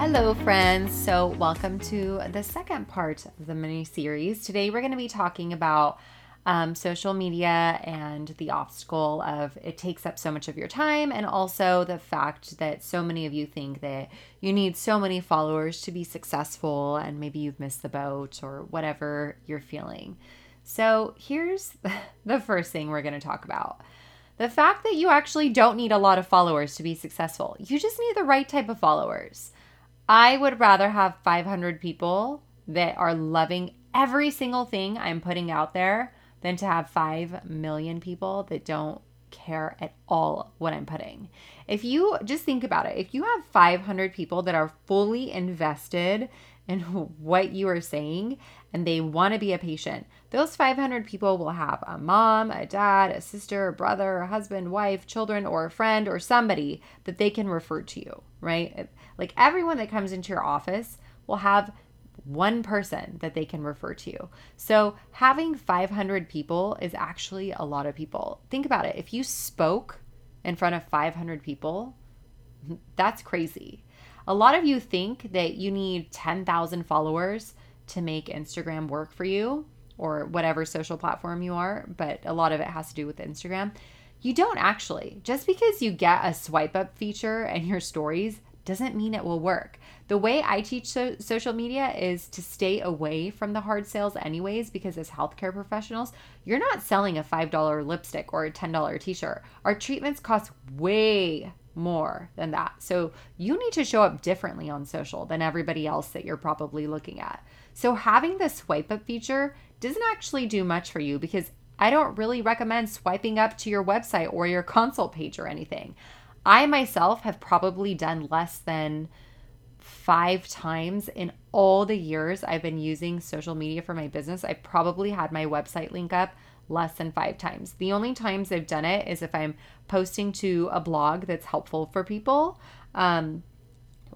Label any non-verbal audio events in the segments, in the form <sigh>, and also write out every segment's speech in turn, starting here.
Hello, friends. So, welcome to the second part of the mini series. Today, we're going to be talking about um, social media and the obstacle of it takes up so much of your time, and also the fact that so many of you think that you need so many followers to be successful, and maybe you've missed the boat or whatever you're feeling. So, here's <laughs> the first thing we're going to talk about the fact that you actually don't need a lot of followers to be successful. You just need the right type of followers. I would rather have 500 people that are loving every single thing I'm putting out there than to have 5 million people that don't care at all what I'm putting. If you just think about it, if you have 500 people that are fully invested in <laughs> what you are saying and they want to be a patient, those 500 people will have a mom, a dad, a sister, a brother, a husband, wife, children, or a friend or somebody that they can refer to you, right? Like everyone that comes into your office will have one person that they can refer to. So having 500 people is actually a lot of people. Think about it. If you spoke in front of 500 people, <laughs> that's crazy. A lot of you think that you need 10,000 followers to make Instagram work for you or whatever social platform you are, but a lot of it has to do with Instagram. You don't actually. Just because you get a swipe up feature in your stories doesn't mean it will work. The way I teach so- social media is to stay away from the hard sales, anyways, because as healthcare professionals, you're not selling a $5 lipstick or a $10 t shirt. Our treatments cost way more than that. So you need to show up differently on social than everybody else that you're probably looking at. So having the swipe up feature doesn't actually do much for you because I don't really recommend swiping up to your website or your consult page or anything. I myself have probably done less than five times in all the years I've been using social media for my business. I probably had my website link up less than five times. The only times I've done it is if I'm posting to a blog that's helpful for people, um,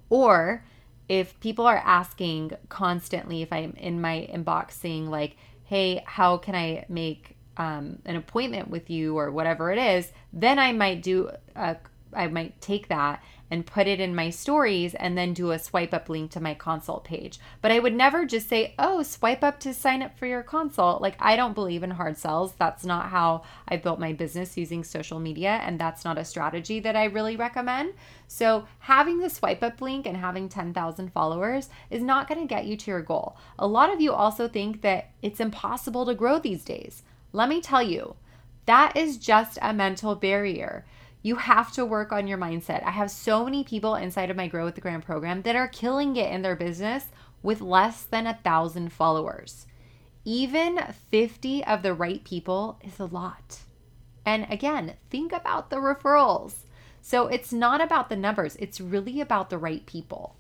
or if people are asking constantly, if I'm in my inbox saying, like, hey, how can I make um, an appointment with you or whatever it is, then I might do a I might take that and put it in my stories and then do a swipe up link to my consult page. But I would never just say, oh, swipe up to sign up for your consult. Like, I don't believe in hard sells. That's not how I built my business using social media. And that's not a strategy that I really recommend. So, having the swipe up link and having 10,000 followers is not going to get you to your goal. A lot of you also think that it's impossible to grow these days. Let me tell you, that is just a mental barrier. You have to work on your mindset. I have so many people inside of my Grow with the Gram program that are killing it in their business with less than a thousand followers. Even 50 of the right people is a lot. And again, think about the referrals. So it's not about the numbers, it's really about the right people.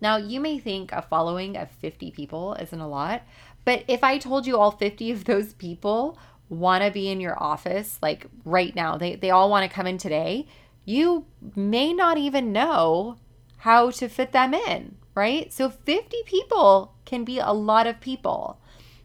Now, you may think a following of 50 people isn't a lot, but if I told you all 50 of those people want to be in your office like right now, they, they all want to come in today, you may not even know how to fit them in, right? So 50 people can be a lot of people.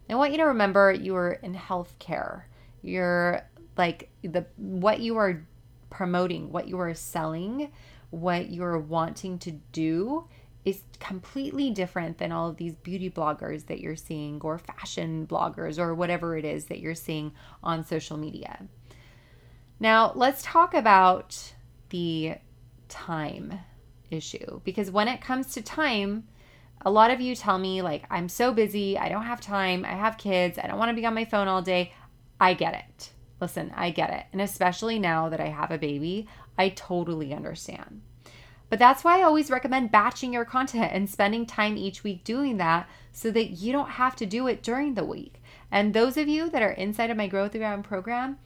I want you to remember you are in healthcare. You're like the what you are promoting, what you are selling, what you're wanting to do is completely different than all of these beauty bloggers that you're seeing or fashion bloggers or whatever it is that you're seeing on social media. Now, let's talk about the time issue because when it comes to time, a lot of you tell me, like, I'm so busy, I don't have time, I have kids, I don't want to be on my phone all day. I get it. Listen, I get it. And especially now that I have a baby, I totally understand. But that's why I always recommend batching your content and spending time each week doing that so that you don't have to do it during the week. And those of you that are inside of my Grow with the Gram program,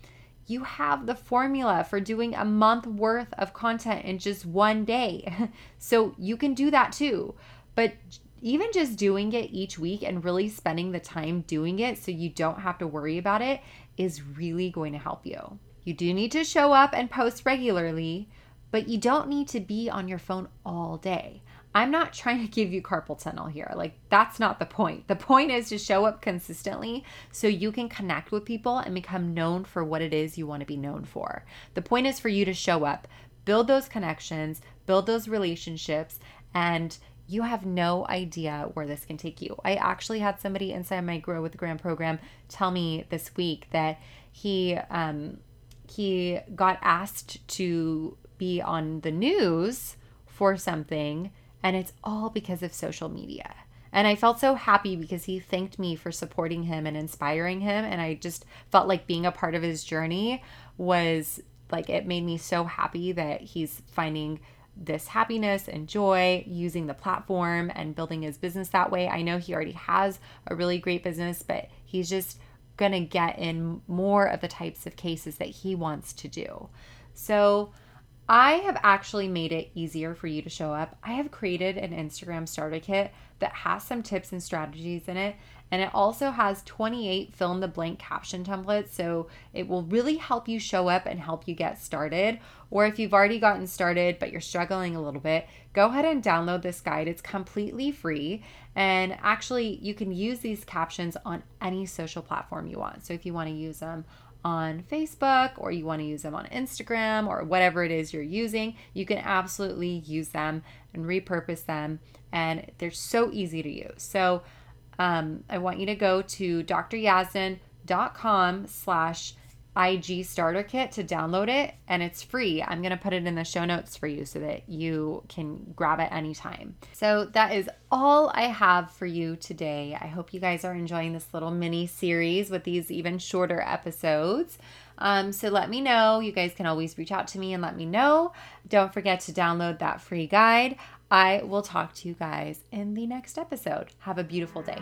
you have the formula for doing a month worth of content in just one day. <laughs> so you can do that too. But even just doing it each week and really spending the time doing it so you don't have to worry about it is really going to help you. You do need to show up and post regularly, but you don't need to be on your phone all day. I'm not <laughs> trying to give you carpal tunnel here. Like, that's not the point. The point is to show up consistently so you can connect with people and become known for what it is you want to be known for. The point is for you to show up, build those connections, build those relationships, and you have no idea where this can take you. I actually had somebody inside my Grow with the Gram program tell me this week that he um, he got asked to be on the news for something and it's all because of social media. And I felt so happy because he thanked me for supporting him and inspiring him. And I just felt like being a part of his journey was like, it made me so happy that he's finding this happiness and joy using the platform and building his business that way. I know he already has a really great business, but he's just going to get in more of the types of cases that he wants to do. So, I have actually made it easier for you to show up. I have created an Instagram starter kit that has some tips and strategies in it. And it also has 28 fill in the blank caption templates. So it will really help you show up and help you get started. Or if you've already gotten started but you're struggling a little bit, go ahead and download this guide. It's completely free. And actually, you can use these captions on any social platform you want. So if you want to use them on Facebook or you want to use them on Instagram or whatever it is you're using, you can absolutely use them and repurpose them. And they're so easy to use. So um, I want you to go to dryazdan.com slash IG starter kit to download it and it's free. I'm going to put it in the show notes for you so that you can grab it anytime. So that is all I have for you today. I hope you guys are enjoying this little mini series with these even shorter episodes. Um, so let me know. You guys can always reach out to me and let me know. Don't forget to download that free guide. I will talk to you guys in the next episode. Have a beautiful day.